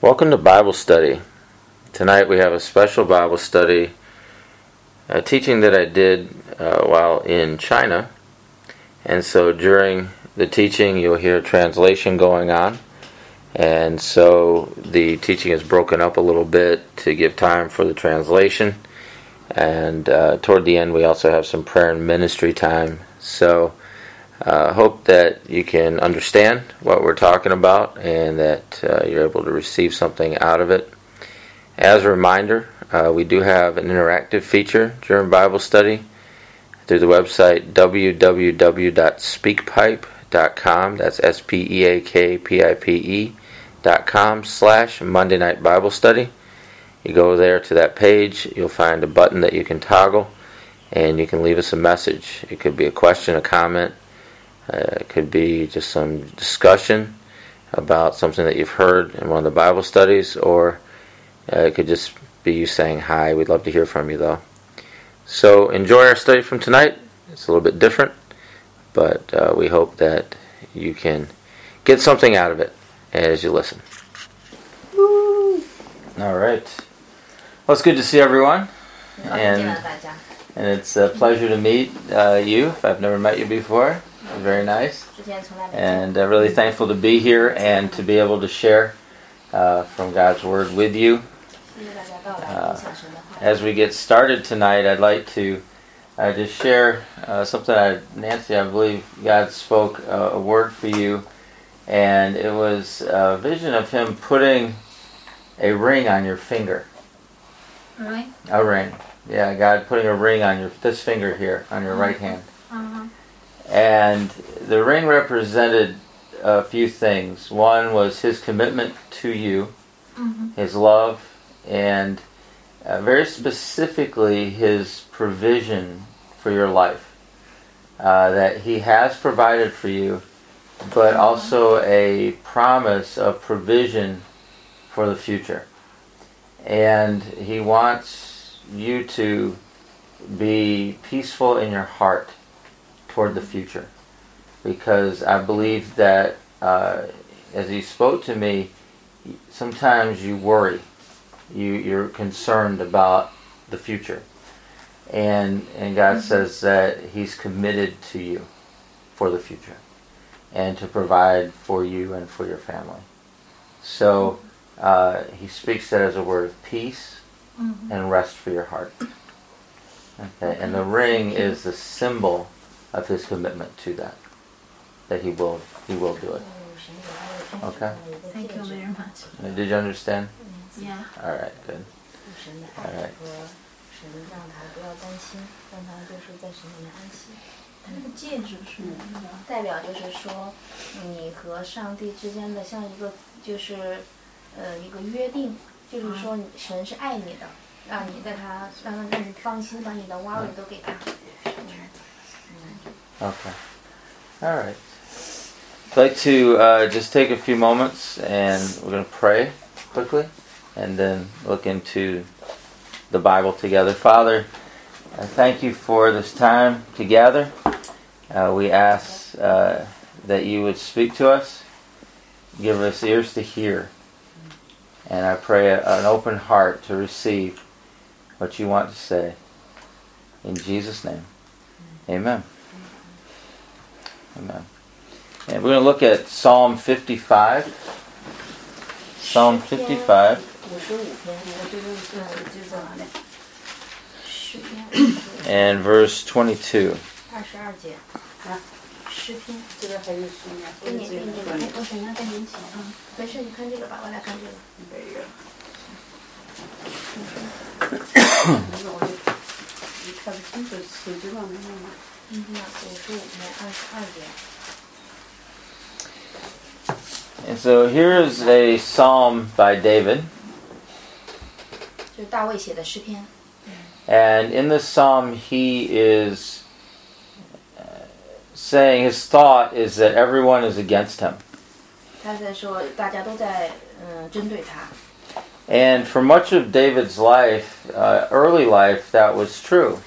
Welcome to Bible study. Tonight we have a special Bible study, a teaching that I did uh, while in China. And so during the teaching, you'll hear translation going on. And so the teaching is broken up a little bit to give time for the translation. And uh, toward the end, we also have some prayer and ministry time. So uh, hope that you can understand what we're talking about and that uh, you're able to receive something out of it. As a reminder, uh, we do have an interactive feature during Bible study through the website www.speakpipe.com. That's S P E A K P I P E dot com slash Monday Night Bible Study. You go there to that page, you'll find a button that you can toggle, and you can leave us a message. It could be a question, a comment, it could be just some discussion about something that you've heard in one of the Bible studies, or uh, it could just be you saying hi. We'd love to hear from you, though. So enjoy our study from tonight. It's a little bit different, but uh, we hope that you can get something out of it as you listen. Woo. All right. Well, it's good to see everyone, and and it's a pleasure to meet uh, you. If I've never met you before, very nice. And uh, really thankful to be here and to be able to share uh, from God's Word with you. Uh, as we get started tonight, I'd like to uh, just share uh, something. I, Nancy, I believe God spoke uh, a word for you, and it was a vision of Him putting a ring on your finger. Really? A ring. Yeah, God putting a ring on your this finger here on your Uh-huh. right hand. And the ring represented a few things. One was his commitment to you, Mhm. his love, and uh, very specifically his provision for your life. Uh, that he has provided for you, but also a promise of provision for the future. And he wants you to be peaceful in your heart toward the future. Because I believe that uh, as he spoke to me, sometimes you worry, you, you're concerned about the future. And, and God says that he's committed to you for the future and to provide for you and for your family. So uh, he speaks that as a word of peace Mhm. and rest for your heart. Okay, and the ring is the symbol of his commitment to that. That he will he will do it. Okay. Thank you very much. Did you understand? Yeah. All right, good. 神的爱和神让他不要担心，让他就是在神里面安息。那个戒指是那个代表就是说，你和上帝之间的像一个就是呃一个约定，就是说你神是爱你的，让你在他让他让你放心，把你的 worry 都给他。Okay. All right. I'd like to uh, just take a few moments and we're going to pray quickly and then look into the Bible together. Father, I thank you for this time together. Uh, we ask uh, that you would speak to us, give us ears to hear, and I pray an open heart to receive what you want to say. In Jesus' name, amen. Amen. And we're going to look at Psalm 55. Psalm 55. And verse 22. 二十二节啊，诗篇。这个还有书呢，给你给你这个，哎，我想要跟您起啊，嗯没事，你看这个吧，我俩看这个。那个我就一看不清楚，手机上面那个。嗯，那五十五篇二十二节。 And so here is a psalm by David. 就是大卫写的诗篇。 And in this psalm, he is uh, saying his thought is that everyone is against him. 他在说大家都在嗯针对他， And for much of David's life, uh, early life, that was true.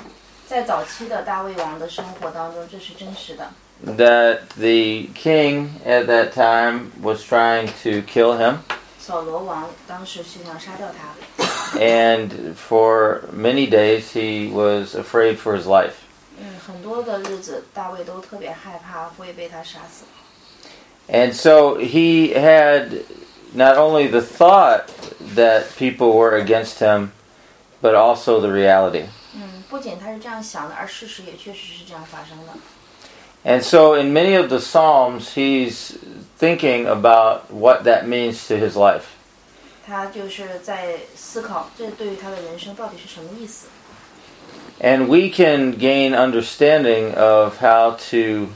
在早期的大卫王的生活当中，这是真实的。 That the king at that time was trying to kill him. 扫罗王当时是想杀掉他， and for many days he was afraid for his life. 嗯，很多的日子大卫都特别害怕会被他杀死， And so he had not only the thought that people were against him, but also the reality. 嗯，不仅他是这样想的，而事实也确实是这样发生的。 And so in many of the Psalms, he's thinking about what that means to his life. 他就是在思考，这对于他的人生到底是什么意思。 And we can gain understanding of how to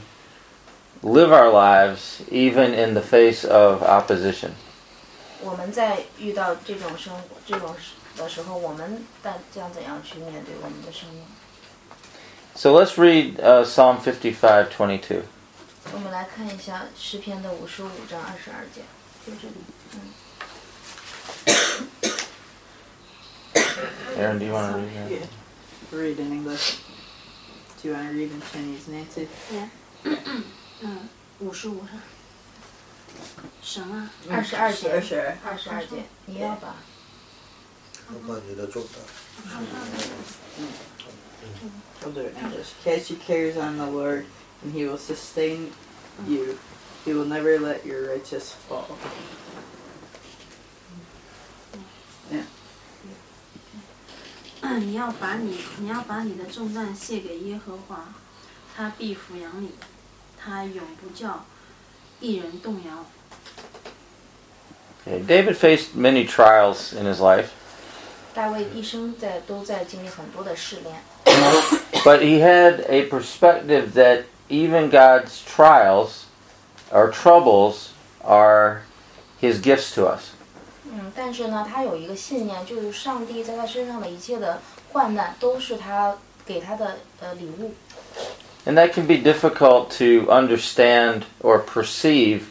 live our lives even in the face of opposition. 我们在遇到这种生活这种 的时候，我们但将怎样去面对我们的生命？ So let's read uh, Psalm 55:22. 我们来看一下诗篇的五十五章二十二节。就这里。 Aaron, do you want to read that? Yeah. Read in English. Do you want to read in Chinese, Nancy? 嗯，五十五上。神啊，二十二节，二十二。二十二节，你要把 我把你的重担。 I'll do it in English. Cast your cares on the Lord, and He will sustain you. He will never let your righteous fall. 你要把你你要把你的重担卸给耶和华，他必抚养你，他永不叫一人动摇。 Okay, David faced many trials in his life, 大卫一生在都在经历很多的试炼， but he had a perspective that even God's trials or troubles are his gifts to us. 嗯，但是呢，他有一个信念，就是上帝在他身上的一切的患难都是他给他的呃礼物。 And that can be difficult to understand or perceive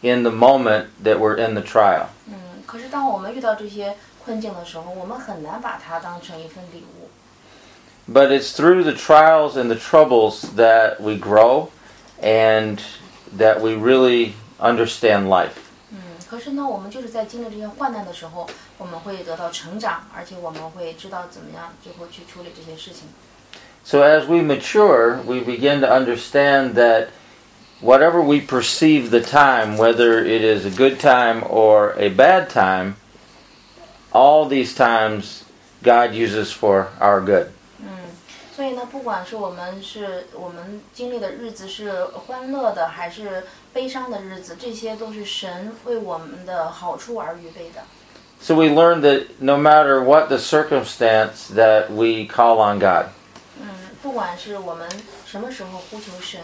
in the moment that we're in the trial. 嗯，可是当我们遇到这些 困境的时候，我们很难把它当成一份礼物。 But it's through the trials and the troubles that we grow and that we really understand life. 嗯，可是呢，我们就是在经历这些患难的时候，我们会得到成长，而且我们会知道怎么样最后去处理这些事情。 So as we mature, we begin to understand that whatever we perceive the time, whether it is a good time or a bad time, all these times God uses for our good. 嗯，所以呢，不管是我们是我们经历的日子是欢乐的还是悲伤的日子，这些都是神为我们的好处而预备的。 So we learn that no matter what the circumstance that we call on God. 嗯，不管是我们什么时候呼求神，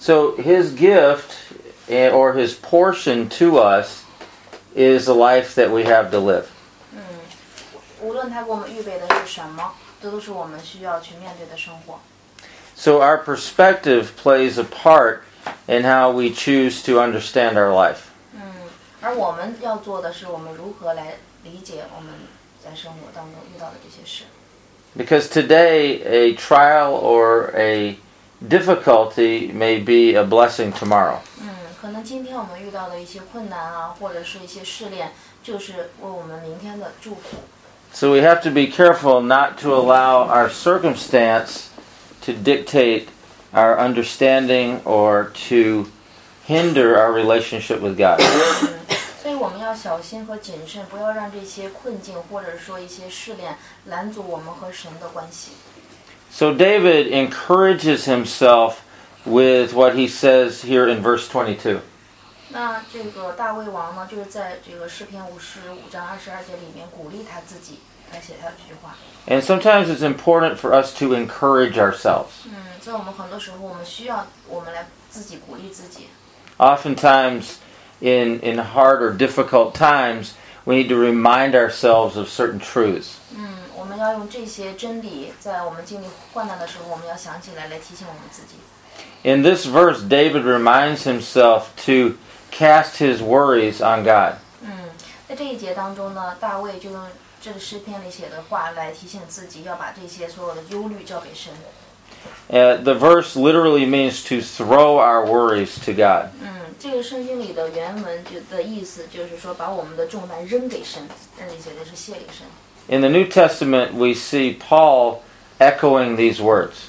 So his gift eh, or his portion to us is the life that we have to live. 嗯，无论他给我们预备的是什么，这都是我们需要去面对的生活。 So our perspective plays a part in how we choose to understand our life. 嗯，而我们要做的是，我们如何来理解我们在生活当中遇到的这些事。 Because today a trial or a difficulty may be a blessing tomorrow. 嗯， 可能今天我们遇到的一些困难啊，或者是一些试炼，就是为我们明天的祝福。 So we have to be careful not to allow our circumstance to dictate our understanding or to hinder our relationship with God. 嗯，所以我们要小心和谨慎，不要让这些困境或者说一些试炼拦阻我们和神的关系。 So David encourages himself with what he says here in verse 22. 那这个大卫王呢，就是在这个诗篇五十五章二十二节里面鼓励他自己，他写他的这句话。 And sometimes it's important for us to encourage ourselves. 嗯，在我们很多时候，我们需要我们来自己鼓励自己。 Oftentimes, in, in hard or difficult times, we need to remind ourselves of certain truths. 嗯，我们要用这些真理，在我们经历患难的时候，我们要想起来，来提醒我们自己。 In this verse, David reminds himself to cast his worries on God. 嗯，在这一节当中呢，大卫就用这个诗篇里写的话来提醒自己，要把这些所有的忧虑交给神。 Uh, the verse literally means to throw our worries to God. 嗯，这个圣经里的原文就的意思就是说，把我们的重担扔给神，这里写的是卸给神。 In the New Testament, we see Paul echoing these words.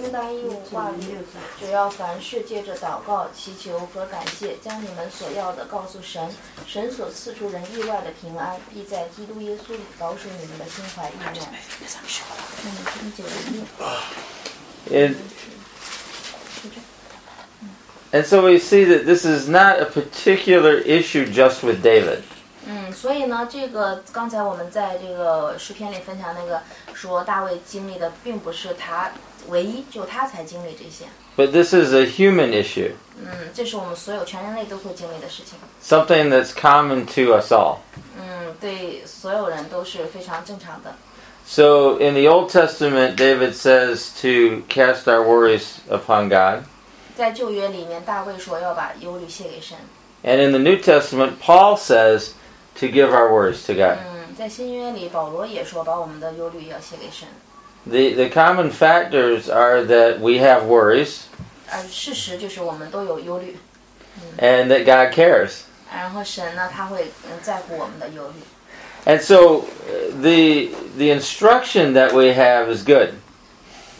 应当一无挂虑，只要凡事借着祷告、祈求和感谢，将你们所要的告诉神。神所赐出人意外的平安，必在基督耶稣里保守你们的心怀意念。嗯，一九零六。 And, and so we see that this is not a particular issue just with David. 嗯，所以呢，这个刚才我们在这个诗篇里分享那个 说大卫经历的，并不是他唯一，只有他才经历这些。 But this is a human issue, 嗯，这是我们所有全人类都会经历的事情。 something that's common to us all. 嗯，对所有人都是非常正常的。 So in the Old Testament, David says to cast our worries upon God. 在旧约里面，大卫说要把忧虑卸给神。 And in the New Testament, Paul says to give our worries to God. 嗯， 在新约里，保罗也说把我们的忧虑要卸给神。 The, the common factors are that we have worries 而事实就是我们都有忧虑， and that God cares. 然后神呢，他会嗯在乎我们的忧虑。 And so uh, the, the instruction that we have is good.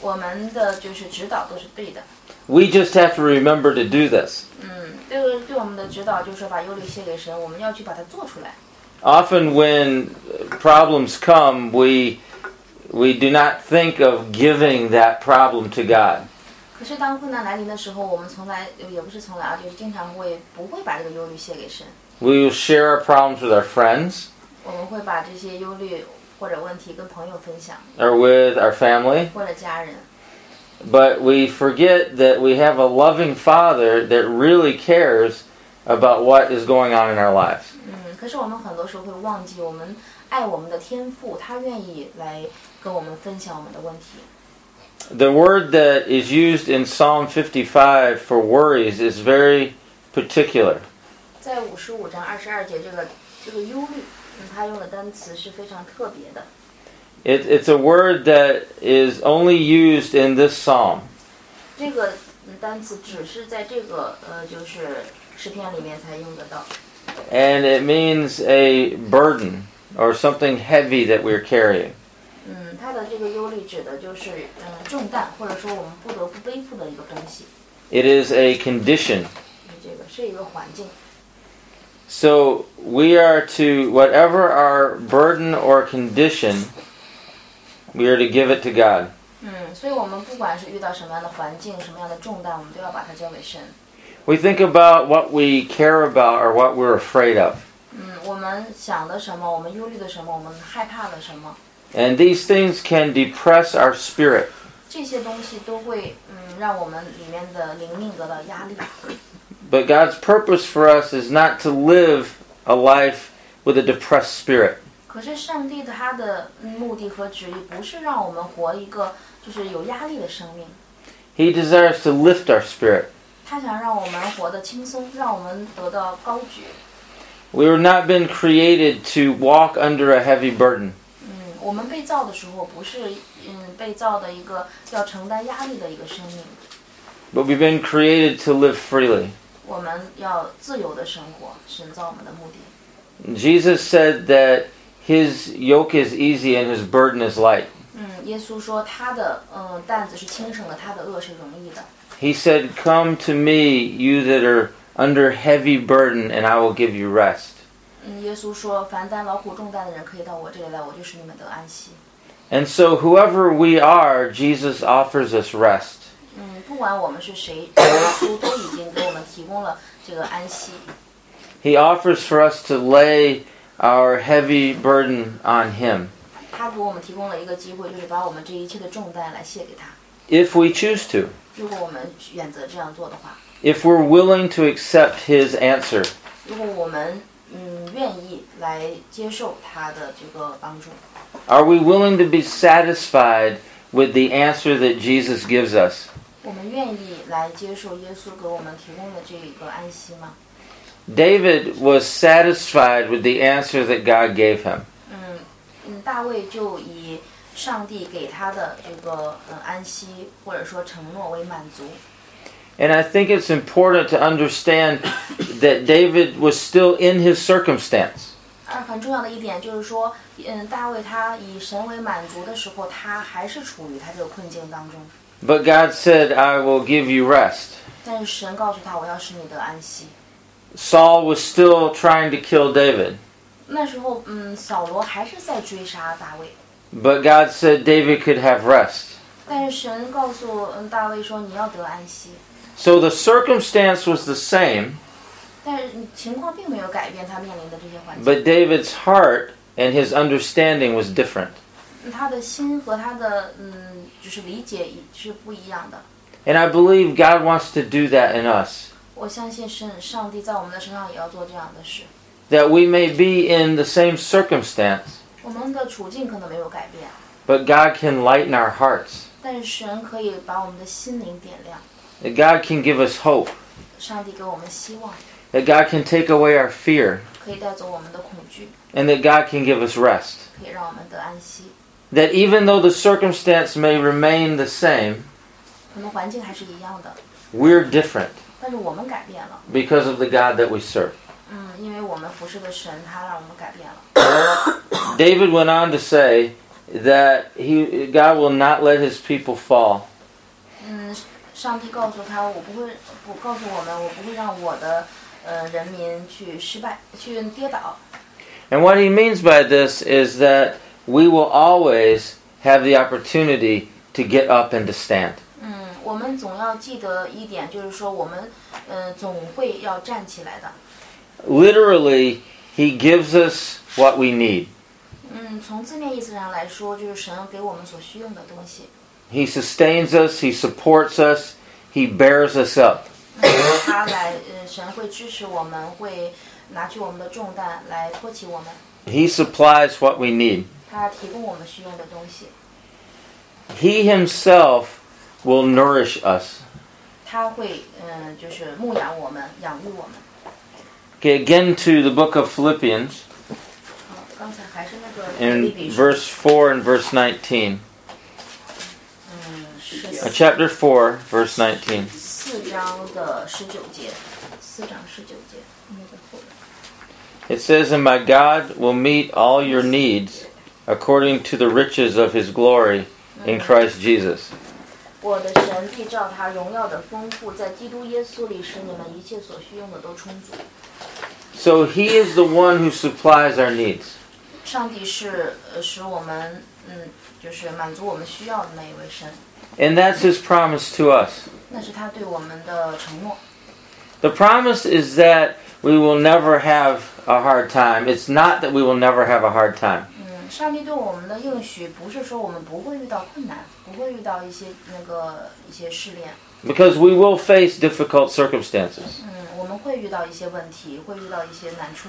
我们的就是指导都是对的。 We just have to remember to do this. 嗯，这个对我们的指导就是说把忧虑卸给神，我们要去把它做出来。 Often when uh, problems come, we, we do not think of giving that problem to God. 可是当困难来临的时候，我们从来也不是从来啊，就是经常会不会把这个忧虑卸给神， We will share our problems with our friends 我们会把这些忧虑或者问题跟朋友分享， or with our family. 或者家人。 But we forget that we have a loving Father that really cares about what is going on in our lives. 嗯，可是我们很多时候会忘记，我们爱我们的天赋，他愿意来跟我们分享我们的问题。 The word that is used in Psalm 55 for worries is very particular. 在五十五章二十二节，这个这个忧虑，嗯，他用的单词是非常特别的。 It, it's a word that is only used in this psalm. 这个嗯单词只是在这个呃，就是诗篇里面才用得到。 And it means a burden or something heavy that we're carrying. 嗯，它的这个忧虑指的就是嗯重担，或者说我们不得不背负的一个东西。 It is a condition. 这个是一个环境。 So we are to, whatever our burden or condition, we are to give it to God. 嗯，所以我们不管是遇到什么样的环境、什么样的重担，我们都要把它交给神。 We think about what we care about or what we're afraid of. 嗯，我们想的什么，我们忧虑的什么，我们害怕的什么， And these things can depress our spirit. 这些东西都会嗯让我们里面的灵命得到压力。 But God's purpose for us is not to live a life with a depressed spirit. 可是上帝的他的目的和旨意不是让我们活一个就是有压力的生命， He desires to lift our spirit. 他想让我们活得轻松，让我们得到高举。 We were not been created to walk under a heavy burden. 嗯，我们被造的时候不是嗯被造的一个要承担压力的一个生命， But we've been created to live freely. 我们要自由的生活，神造我们的目的。 Jesus said that his yoke is easy and his burden is light. 嗯， 嗯，耶稣说他的嗯担子是轻省的，他的恶是容易的。 He said, Come to me, you that are under heavy burden, and I will give you rest. 嗯，耶稣说，凡担劳苦重担的人可以到我这里来，我就使你们得安息。 And so, whoever we are, Jesus offers us rest. 嗯，不管我们是谁，耶稣都已经给我们提供了这个安息。 He offers for us to lay our heavy burden on Him 他给我们提供了一个机会，就是把我们这一切的重担来卸给他。 if we choose to, 如果我们选择这样做的话， if we're willing to accept His answer. 如果我们嗯愿意来接受他的这个帮助， Are we willing to be satisfied with the answer that Jesus gives us? 我们愿意来接受耶稣给我们提供的这个安息吗？ David was satisfied with the answer that God gave him. 嗯嗯，大卫就以 上帝给他的这个嗯安息或者说承诺为满足。 And I think it's important to understand that David was still in his circumstance. 而很重要的一点就是说，嗯，大卫他以神为满足的时候，他还是处于他这个困境当中。 But God said, I will give you rest. 但是神告诉他，我要使你得安息。 Saul was still trying to kill David. 那时候，嗯，扫罗还是在追杀大卫， But God said David could have rest. 但是神告诉嗯大卫说你要得安息。 So the circumstance was the same, 但是嗯情况并没有改变他面临的这些环境， but David's heart and his understanding was different. 他的心和他的嗯就是理解是不一样的。 And I believe God wants to do that in us. 我相信神上帝在我们的身上也要做这样的事。 That we may be in the same circumstance, 我们的处境可能没有改变， but God can lighten our hearts. 但是神可以把我们的心灵点亮， That God can give us hope. 上帝给我们希望， That God can take away our fear. 可以带走我们的恐惧， And that God can give us rest. 可以让我们得安息。 That even though the circumstance may remain the same, 可能环境还是一样的， we're different 但是我们改变了。 because of the God that we serve. 嗯，因为我们服侍的神，他让我们改变了。 David went on to say that he, God will not let his people fall. 嗯，上帝告诉他，我不会，不告诉我们，我不会让我的呃人民去失败，去跌倒。 And what he means by this is that we will always have the opportunity to get up and to stand. 嗯，我们总要记得一点，就是说我们呃总会要站起来的。 Literally, he gives us what we need. 嗯，从字面意思上来说，就是神给我们所需用的东西。 He sustains us, he supports us, he bears us up. 嗯，他来，呃，神会支持我们，会拿去我们的重担来托起我们， He supplies what we need. 他提供我们需用的东西， He himself will nourish us. 他会，嗯、就是牧养我们，养育我们。 Okay, again to the book of Philippians 好，刚才还是那个 in 利比书 verse 4 and verse 19. 嗯，十 Uh, chapter 4, verse 19. 四章的十九节，四章十九节，那个后边 It says, And my God will meet all your needs according to the riches of his glory in Christ Jesus. 我的神必照他荣耀的丰富，在基督耶稣里使你们一切所需用的都充足。 So he is the one who supplies our needs. 上帝是呃使我们嗯就是满足我们需要的那一位神， And that's his promise to us. 那是他对我们的承诺。 The promise is that we will never have a hard time. It's not that we will never have a hard time. 嗯，上帝对我们的应许不是说我们不会遇到困难，不会遇到一些那个一些试炼。 Because we will face difficult circumstances. 嗯，我 们会遇到一些问题，会遇到一些难处，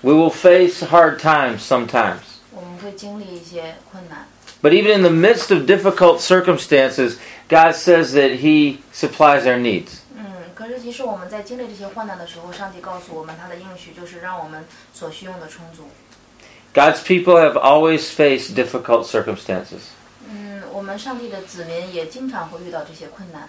We will face hard times sometimes. 我们会经历一些困难。 But even in the midst of difficult circumstances, God says that He supplies our needs. 嗯，可是其实我们在经历这些患难的时候，上帝告诉我们，他的应许就是让我们所需用的充足。 God's people have always faced difficult circumstances. 嗯，我们上帝的子民也经常会遇到这些困难。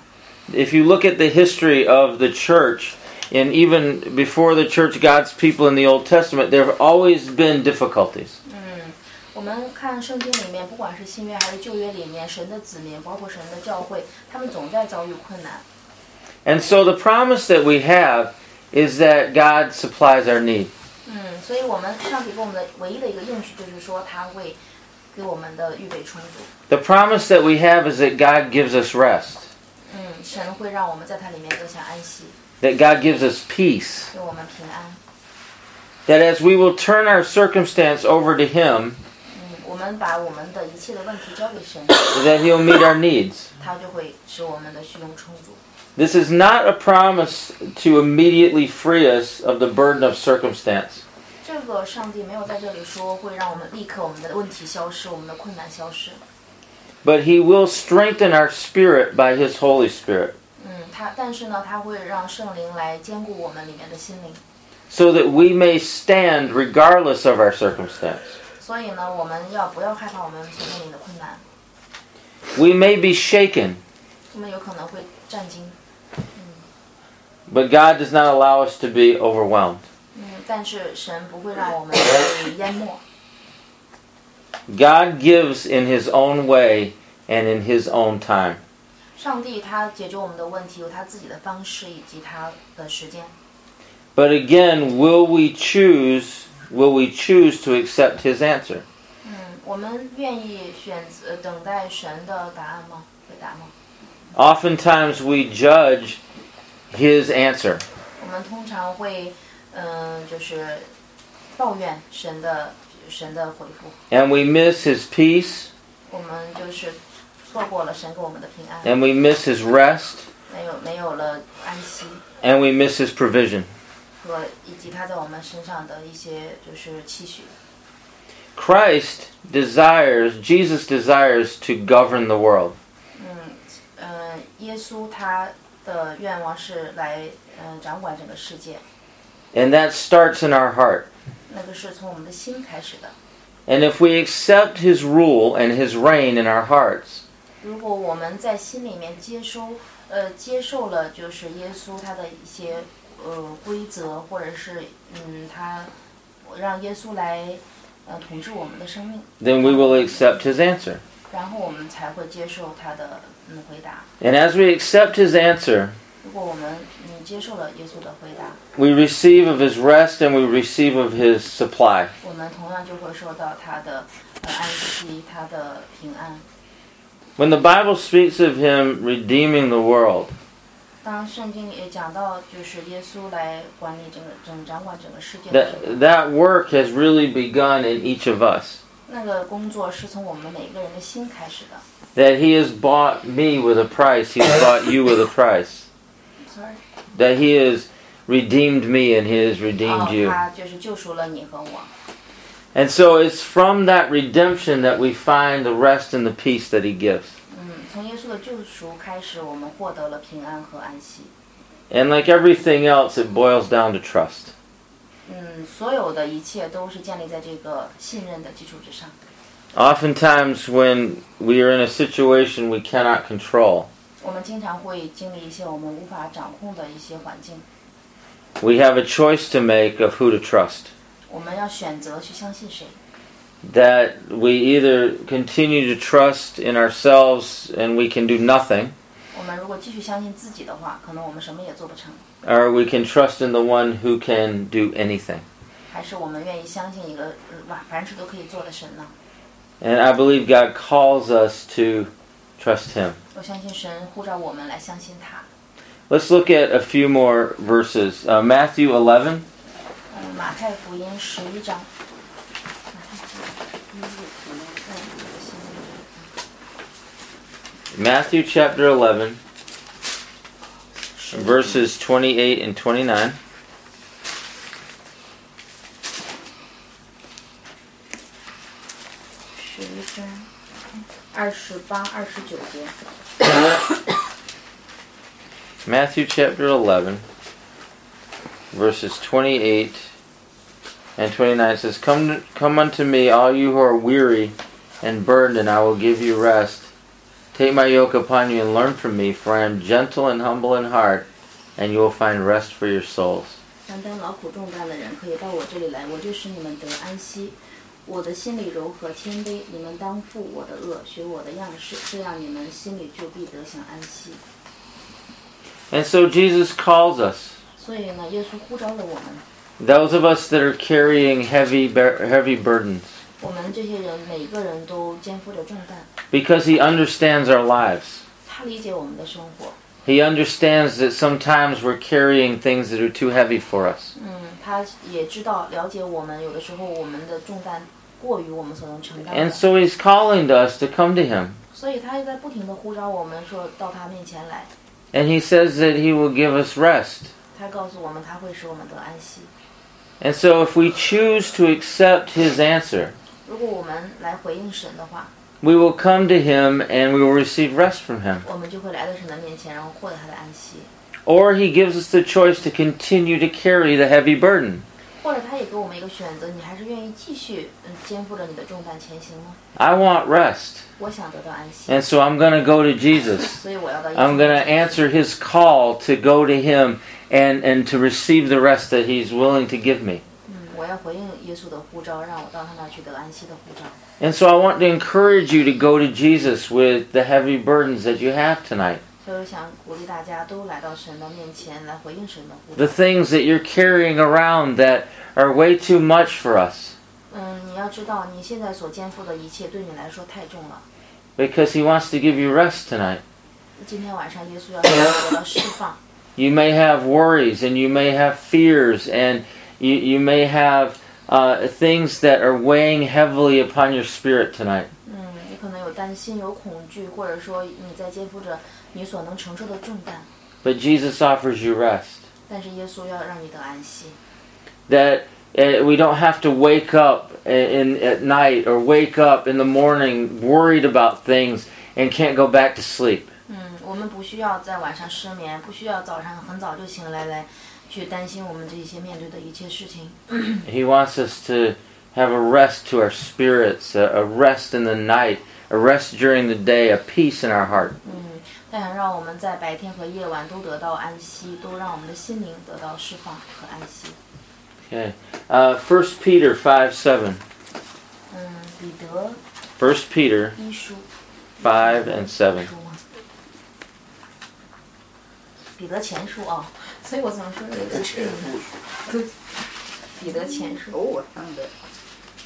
If you look at the history of the church, and even before the church, God's people in the Old Testament, there have always been difficulties. 嗯，我们 们看圣经里面，不管是新约还是旧约里面，神的子民，包括神的教会，他们总在遭遇困难。 And so the promise that we have is that God supplies our need. 嗯，所以我们上帝给我们的唯一的一个应许就是说，他会给我们的预备充足。 The promise that we have is that God gives us rest, 嗯，神会让我们在它里面得享安息， that God gives us peace. That as we will turn our circumstance over to Him, that He'll meet our needs. This is not a promise to immediately free us of the burden of circumstance. But He will strengthen our spirit by His Holy Spirit. 嗯，他但是呢，他会让圣灵来兼顾我们里面的心灵， so that we may stand regardless of our circumstance. 所以呢，我们要不要害怕我们所面临的困难？ We may be shaken, 我们有可能会战惊， but God does not allow us to be overwhelmed. 嗯，但是神不会让我们被淹没。 God gives in His own way and in His own time. 上帝他解决我们的问题有他自己的方式以及他的时间。 But again, will we choose will we choose to accept his answer? 嗯，我们愿意选择等待神的答案吗？回答吗？ Oftentimes we judge his answer. 我们通常会，嗯、就是抱怨神的神的回复， And we miss his peace 我们就是 错过了神给我们的平安， and we miss his rest 没有没有了安息 and we miss his provision. 和以及他在我们身上的一些就是期许。 Christ desires, Jesus desires to govern the world. 嗯，呃，耶稣他的愿望是来，嗯、掌管整个世界， And that starts in our heart. 那个是从我们的心开始的。 And if we accept his rule and his reign in our hearts, 如果我们在心里面接收，呃，接受了就是耶稣他的一些呃规则，或者是嗯，他让耶稣来呃统治我们的生命， then we will accept his answer. 然后我们才会接受他的嗯回答。 And as we accept his answer, 如果我们嗯接受了耶稣的回答， we receive of his rest and we receive of his supply. 我们同样就会受到他的呃安息，他的平安。 When the Bible speaks of him redeeming the world, 当圣经里也讲到，就是耶稣来管理整个整掌管整个世界的时候 that that work has really begun in each of us. 那个工作是从我们每个人的心开始的。 That he has bought me with a price, he has bought you with a price. Sorry， That he has redeemed me and he has redeemed 哦， you. 他就是救赎了你和我。 and so it's from that redemption that we find the rest and the peace that he gives. Mm, and like everything else, it boils down to trust. Oftentimes, when we are in a situation we cannot control, we have a choice to make of who to trust. 我们要选择去相信谁。 That we either continue to trust in ourselves and we can do nothing, 我们如果继续相信自己的话，可能我们什么也做不成； or we can trust in the one who can do anything. 还是我们愿意相信一个呃哇凡事都可以做的神呢？ And I believe God calls us to trust Him. 我相信神呼召我们来相信他。 Let's look at a few more verses. Uh, Matthew 11, 嗯，马太福音十一章。马太福音嗯 Matthew chapter 11, verses 28 and 29. 十一章二十八、二十九节。 Matthew chapter 11, verses 28 and 29 says, Come, come unto me, all you who are weary and burdened, and I will give you rest. Take my yoke upon you and learn from me, for I am gentle and humble in heart, and you will find rest for your souls. 担当劳苦重担的人可以到我这里来，我就使你们得安息。 我的心里柔和谦卑，你们当负我的恶，学我的样式，这样你们心里就必得享安息。 And so Jesus calls us, 所以呢，耶稣呼召了我们， those of us that are carrying heavy, bur- heavy burdens, 我们这些人每个人都肩负着重担， because He understands our lives. 他理解我们的生活， He understands that sometimes we're carrying things that are too heavy for us. 嗯，他也知道了解我们，有的时候我们的重担过于我们所能承担 And 的， so He's calling to us to come to Him. 所以他也在不停的呼召我们说到他面前来， And He says that He will give us rest. 他告诉我们他会使我们得安息。 and so if we choose to accept his answer, we will come to him and we will receive rest from him. Or he gives us the choice to continue to carry the heavy burden. I want rest. And so I'm going to go to Jesus. I'm going to answer his call to go to him and, and to receive the rest that He's willing to give me. And so I want to encourage you to go to Jesus with the heavy burdens that you have tonight. The things that you're carrying around that are way too much for us. Because He wants to give you rest tonight. 今天晚上耶稣要让你得到释放。 You may have worries and you may have fears and you, you may have uh, things that are weighing heavily upon your spirit tonight. 嗯，你可能有担心、有恐惧，或者说你在肩负着你所能承受的重担， But Jesus offers you rest. 但是耶稣要让你得安息。 That uh, we don't have to wake up in, at night or wake up in the morning worried about things and can't go back to sleep. 嗯，我们不需要在晚上失眠，不需要早上很早就醒来来去担心我们这些面对的一切事情。 He wants us to have a rest to our spirits, a, a rest in the night, a rest during the day, a peace in our heart. 嗯，他想让我们在白天和夜晚都得到安息，都让我们的心灵得到释放和安息。 Okay. Uh, 1 Peter 5 7. 嗯，彼得 1 Peter 一书 5 and 7. 彼得前书啊、所以我总说有点前对，彼得前书。 Oh, I found it.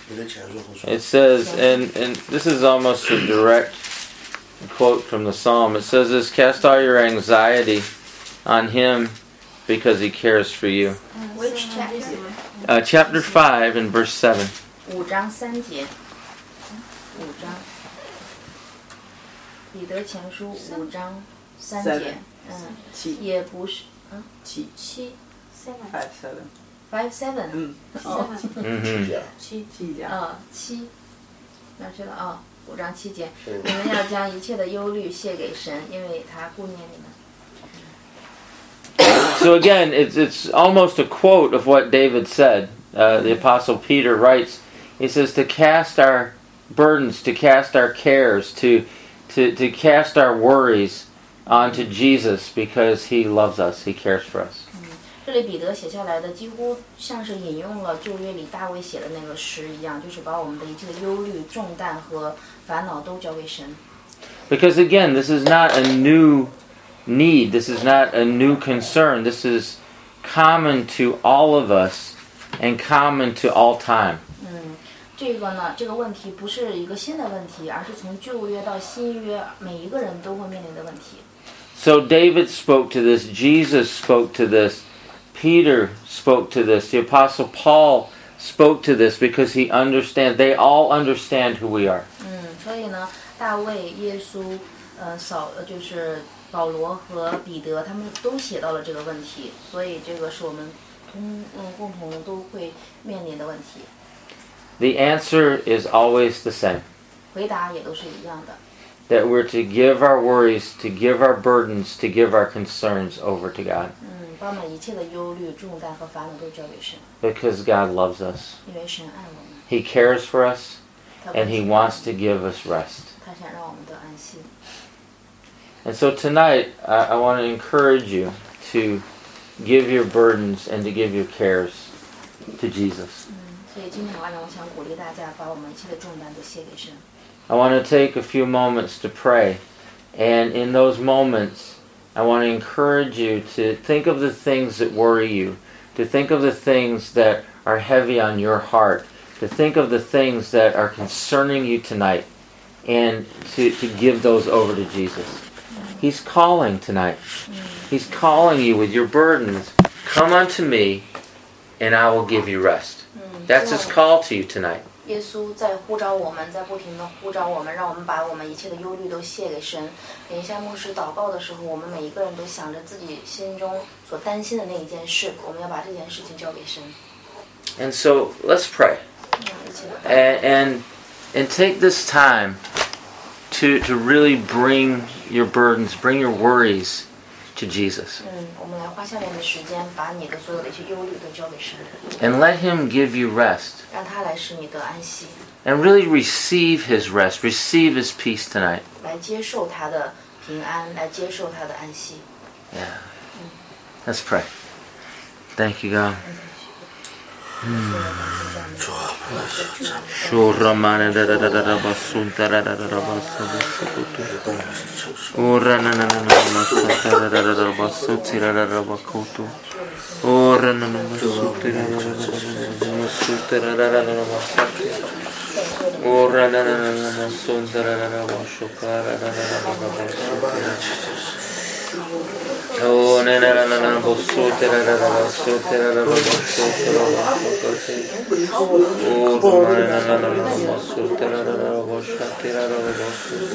你的前述和说 It says, and, and this is almost a direct quote from the psalm. It says this Cast all your anxiety on him because he cares for you. Which chapter？ Uh, chapter 5 and verse 7. 五章三节，五章，彼得前书五章三节 Seven， 嗯，七也不是七七 seven five seven. five seven，嗯， 哦， hmm 讲七七家。啊七，哪去了啊？五章七节，是你们要将一切的忧虑卸给神，因为他顾念你们。 So again, it's, it's almost a quote of what David said. Uh, the Apostle Peter writes, he says, to cast our burdens, to cast our cares, to, to, to cast our worries onto Jesus because he loves us, he cares for us. 这里彼得写下来的几乎像是引用了旧约里大卫写的那个诗一样，就是把我们的一切的忧虑、重担和烦恼都交给神。 Because again, this is not a new need, this is not a new concern, this is common to all of us and common to all time. 嗯，这个呢，这个问题不是一个新的问题，而是从旧约到新约，每一个人都会面临的问题。 So David spoke to this, Jesus spoke to this, Peter spoke to this, the Apostle Paul spoke to this because he understands, they all understand who we are. 嗯，所以呢，大卫、耶稣，呃，扫呃就是保罗和彼得，他们都写到了这个问题，所以这个是我们共嗯共同都会面临的问题， The answer is always the same. 回答也都是一样的。 That we're to give our worries, to give our burdens, to give our concerns over to God. 嗯，把我们一切的忧虑、重担和烦恼都交给神， Because God loves us. 因为神爱我们， He cares for us 他 and He 关心 wants 我 to 们 give us rest. 他想让我们得安息。 And so tonight, I, I want to encourage you to give your burdens and to give your cares to Jesus. 所以今天晚上我想鼓励大家把我们一切的重担都卸给神。 I want to take a few moments to pray. And in those moments, I want to encourage you to think of the things that worry you, to think of the things that are heavy on your heart, to think of the things that are concerning you tonight, and to, to give those over to Jesus. He's calling tonight. He's calling you with your burdens. Come unto me, and I will give you rest. That's his call to you tonight. 耶稣在呼召我们，在不停的呼召我们，让我们把我们一切的忧虑都卸给神。等一下牧师祷告的时候，我们每一个人都想着自己心中所担心的那一件事，我们要把这件事情交给神。 And so let's pray. 嗯，一起来祷告 and and, and take this time to to really bring your burdens, bring your worries to Jesus. And let Him give you rest. And really receive His rest, receive His peace tonight. Yeah. Let's pray. Thank you, God. Shurramane da da da da da basunta da da da da basu da da da da. Ora na na na na masata da da da da basu tira da da bakutu. Ora na na masu tira da da da da masu tira da da da masata. Ora na na na na masunta da da da basukara da da da da basu tira. Oh, ne la la la la bossute la la la la bossute la la la bossute la la bossute Oh, domani la la la la bossute la la la bossute la la la bossute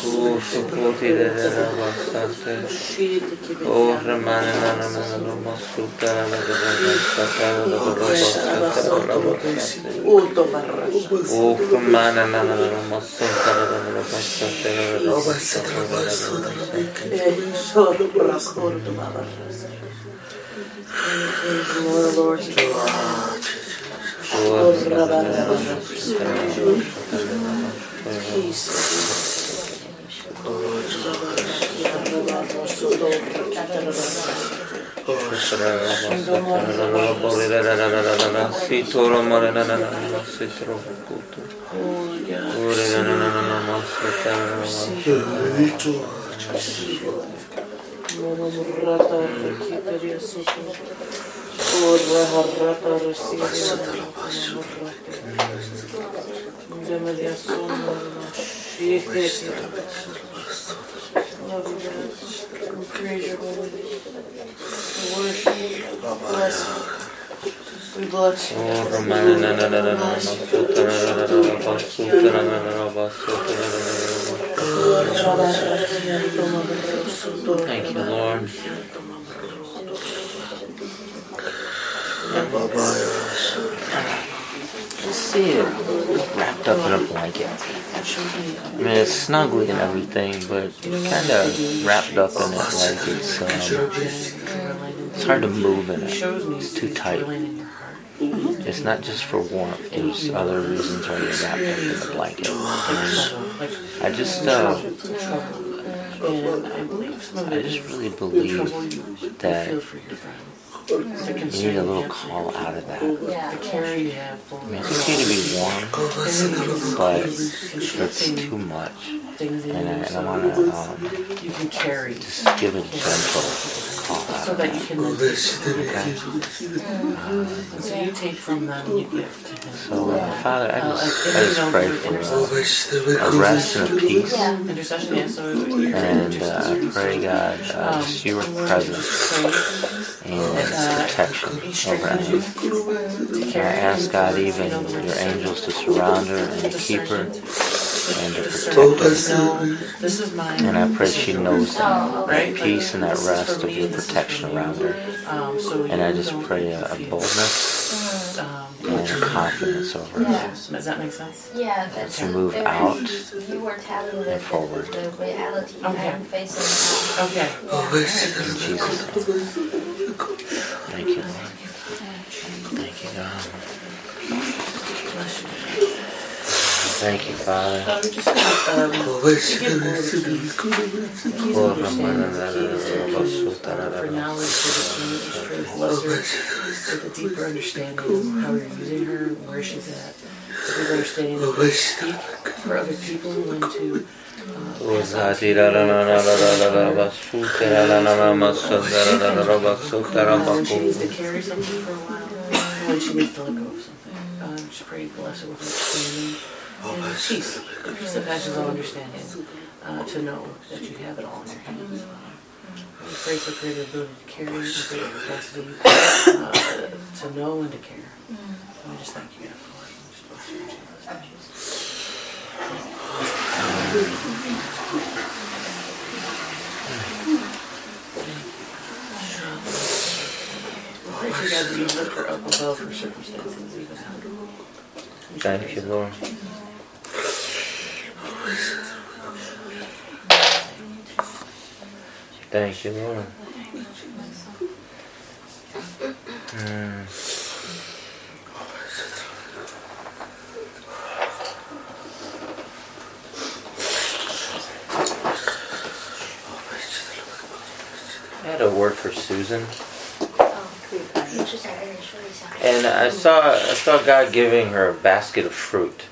Oh, supporti la la la bossute Oh, domani la la la la bossute la la la bossute la la la bossute la la bossute Oh, domani la la la bossute la la la bossute la la la bossute Sitoro Marana Sitoro Kutu. Praise your Lord. Worship. Bless you. Thank you, Lord. Just see it wrapped up in a blanket. I mean, it's snuggly and everything, but kind of wrapped up in a blanket, so um, it's hard to move in it. It's too tight. It's not just for warmth. There's other reasons why you're wrapped up in the blanket. And I just uh, I just really believe that you need a little call out of that. I mean, it's okay to be warm, but it's too much. And I, I want to um, just give it a gentle call out so that you can then Okay? and so you take from them you give to him. So, uh, Father, I Uh, just, if I just pray for intercession. a rest and a peace. Intercession, yeah, so And uh, I pray, God, uh, just your presence and protection over Emily. And I ask God, even your angels to surround her and to keep her and to protect her. This is mine. And I pray she knows that, that peace and that rest of your protection around her. Um, And I just pray a, a boldness Um, and a confidence over her. Does that make sense? Yeah, that's To move there- out You were telling the, and forward. the, the reality Okay. I'm facing Okay. now. in Jesus' Thank you, Lord. Thank you, God. Their um, king, for knowledge, for the king. Just pray bless her with a deeper understanding of how you're using her, where she's at. A deeper understanding of how speak for other people, when to uh, pass on to you, uh, when she needs to carry something for a while, when she needs to let go of something. Uh, just pray bless her with understanding and peace. Peace that passes all understanding. Uh, to know that you have it all in your hands. We pray for greater ability to carry, and greater capacity uh, to know and to care. And we just thank you God, for it. We you in Jesus' name. We pray to God that you lift her up above her circumstances, even now. Thank you, Lord. Thank you, Lord. Mm. I had a word for Susan. And I saw I saw God giving her a basket of fruit.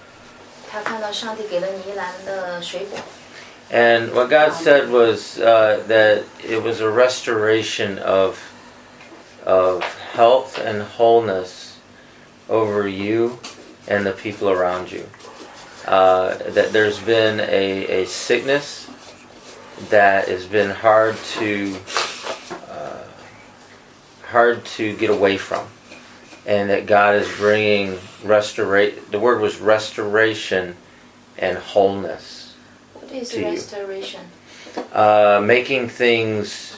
他看到上帝给了你一篮的水果， And what God said was uh, that it was a restoration of of health and wholeness over you and the people around you. Uh, that there's been a, a sickness that has been hard to uh, hard to get away from, and that God is bringing restorate. The word was restoration and wholeness What is To you. restoration？ uh, making things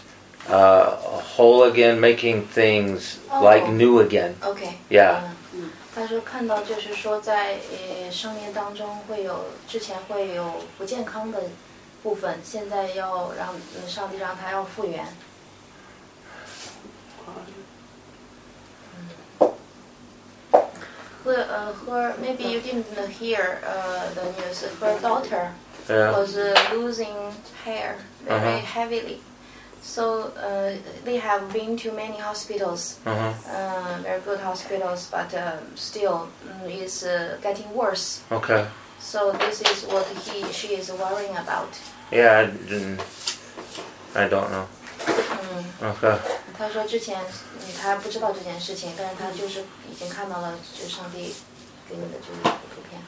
uh, whole again, making things like Oh. new again. OK。 Yeah. 嗯，他说看到就是说在呃生命当中会有之前会有不健康的部分，现在要让嗯上帝让他要复原。 Her, uh, her maybe you didn't hear uh, the news. Her daughter Yeah. was uh, losing hair very Uh-huh. heavily. So uh, they have been to many hospitals, Uh-huh. uh, very good hospitals, but uh, still mm, is uh, getting worse. Okay. So this is what he she is worrying about. Yeah, I. I don't know. 嗯， Okay. 他说之前嗯他不知道这件事情，但是他就是已经看到了，就是上帝给你的这个图片。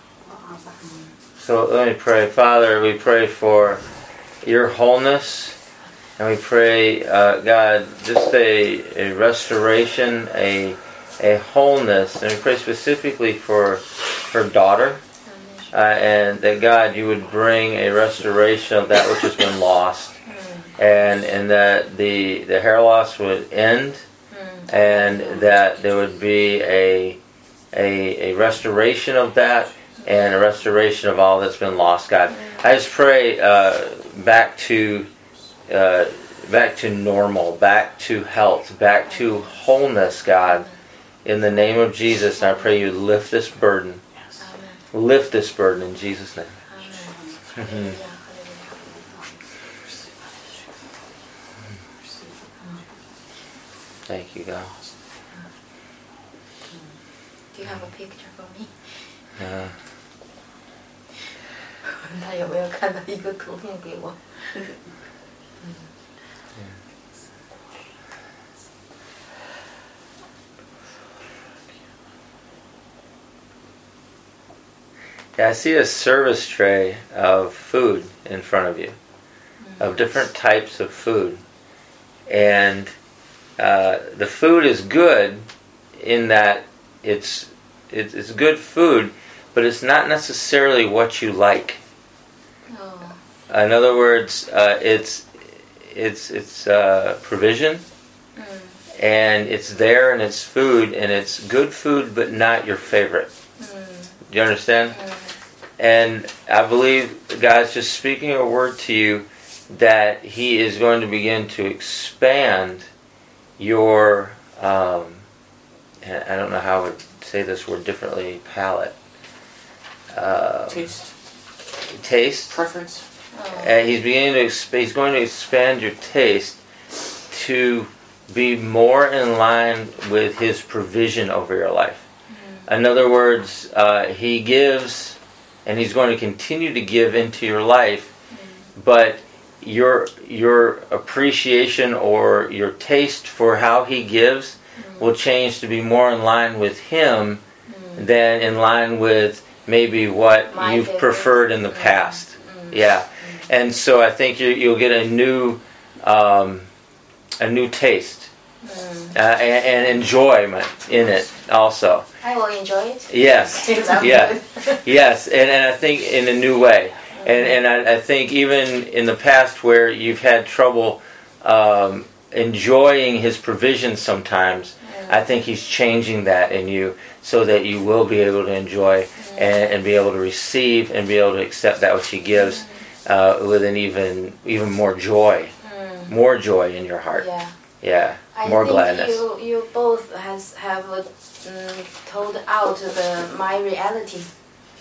So let me pray. Father, we pray for your wholeness. And we pray, uh, God, just a, a restoration, a, a wholeness. And we pray specifically for her daughter. 嗯，那是 Uh, and that God, you would bring a restoration of that which has been lost, 嗯 and and that the the hair loss would end, hmm. and that there would be a, a a restoration of that and a restoration of all that's been lost. God, hmm. I just pray uh, back to uh, back to normal, back to health, back to wholeness. God, in the name of Jesus, and I pray you lift this burden, lift this burden in Jesus' name. Thank you, God. Do you have a picture for me？ Uh, 他有没有看到一个图片给我？ yeah, I see a service tray of food in front of you, of different types of food. And uh, the food is good in that it's, it's, it's good food, but it's not necessarily what you like. Oh. In other words, uh, it's it's it's uh, provision, mm. and it's there and it's food and it's good food, but not your favorite. Mm. You understand? Mm. And I believe God's just speaking a word to you that He is going to begin to expand your, um, I don't know how I would say this word differently, palate. uh, Taste, taste. preference. And he's beginning to exp- he's going to expand your taste to be more in line with his provision over your life. In other words, uh, he gives, and he's going to continue to give into your life, but your your appreciation or your taste for how he gives will change to be more in line with him than in line with maybe what My you've favorite. preferred in the Mm. past. Yeah, and so I think you, you'll get a new, um, a new taste uh, and, and enjoyment in it also. I will enjoy it. Yes, Is that yeah, good? yes, and, and I think in a new way, and and I, I think even in the past where you've had trouble um, enjoying His provision sometimes, I think He's changing that in you so that you will be able to enjoy and, and be able to receive and be able to accept that which He gives uh, with an even even more joy, Mm, more joy in your heart. yeah. Yeah, I more think gladness. you you both has have uh, told out the my reality,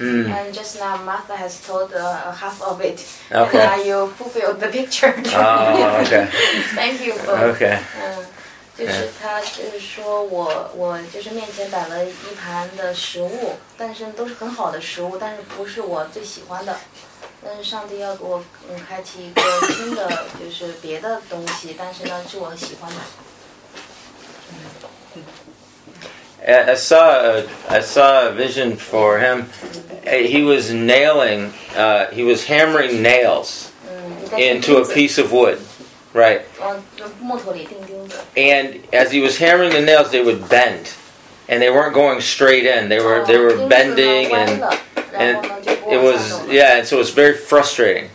Mm, and just now Martha has told uh, half of it, Okay. and now you fulfilled the picture. oh, okay, Thank you both. okay. 嗯，就是他就是说我我就是面前摆了一盘的食物，但是都是很好的食物，但是不是我最喜欢的。但是上帝要给我嗯开启一个新的，就是别的东西，但是呢是我喜欢的。 I I saw a, I saw a vision for him. he was nailing, uh, he was hammering nails into a piece of wood, right? And as he was hammering the nails, they would bend, and they weren't going straight in. They were they were bending, and and it was yeah, and so it was very frustrating.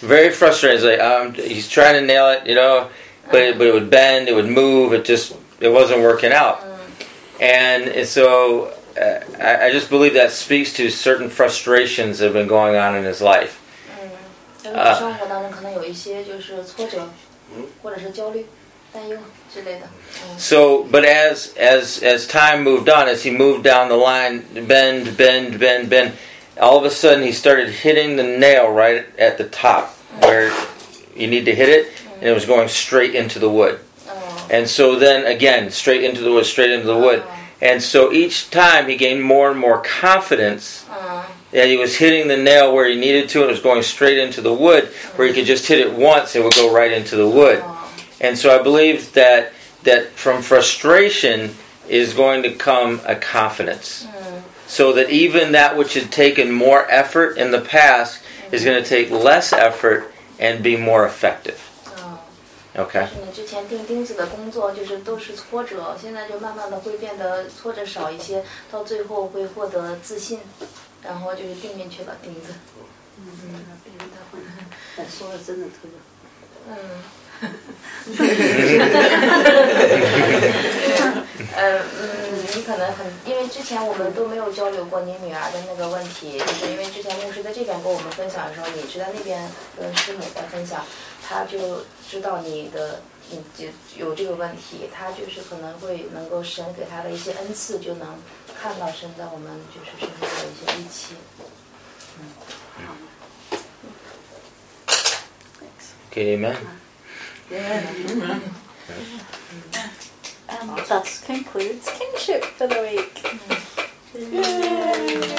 Very frustrating. It's like um, he's trying to nail it, you know, but it, but it would bend, it would move, it just it wasn't working out. Mm. And, and so I, I, just believe that speaks to certain frustrations that have been going on in his life. Uh, so, but as as as time moved on, as he moved down the line, bend, bend, bend, bend, all of a sudden he started hitting the nail right at the top where you need to hit it, and it was going straight into the wood. Oh. And so then again, straight into the wood, straight into the wood. Oh. And so each time he gained more and more confidence uh-huh. that he was hitting the nail where he needed to and it was going straight into the wood, where he could just hit it once and it would go right into the wood. Uh-huh. And so I believe that that from frustration is going to come a confidence. Uh-huh. So that even that which had taken more effort in the past is going to take less effort and be more effective. 就是你之前钉钉子的工作，就是都是挫折，现在就慢慢的会变得挫折少一些，到最后会获得自信，然后就是钉进去了钉子。嗯说的真的特别嗯。呃嗯，你可能很，因为之前我们都没有交流过你女儿的那个问题，就是因为之前牧师在这边跟我们分享的时候，你是在那边跟师母在分享，他就知道你的你就有这个问题，他就是可能会能够神给他的一些恩赐，就能看到神在我们就是身上的一些力气。Okay, amen. And thus concludes kingship for the week. Yay.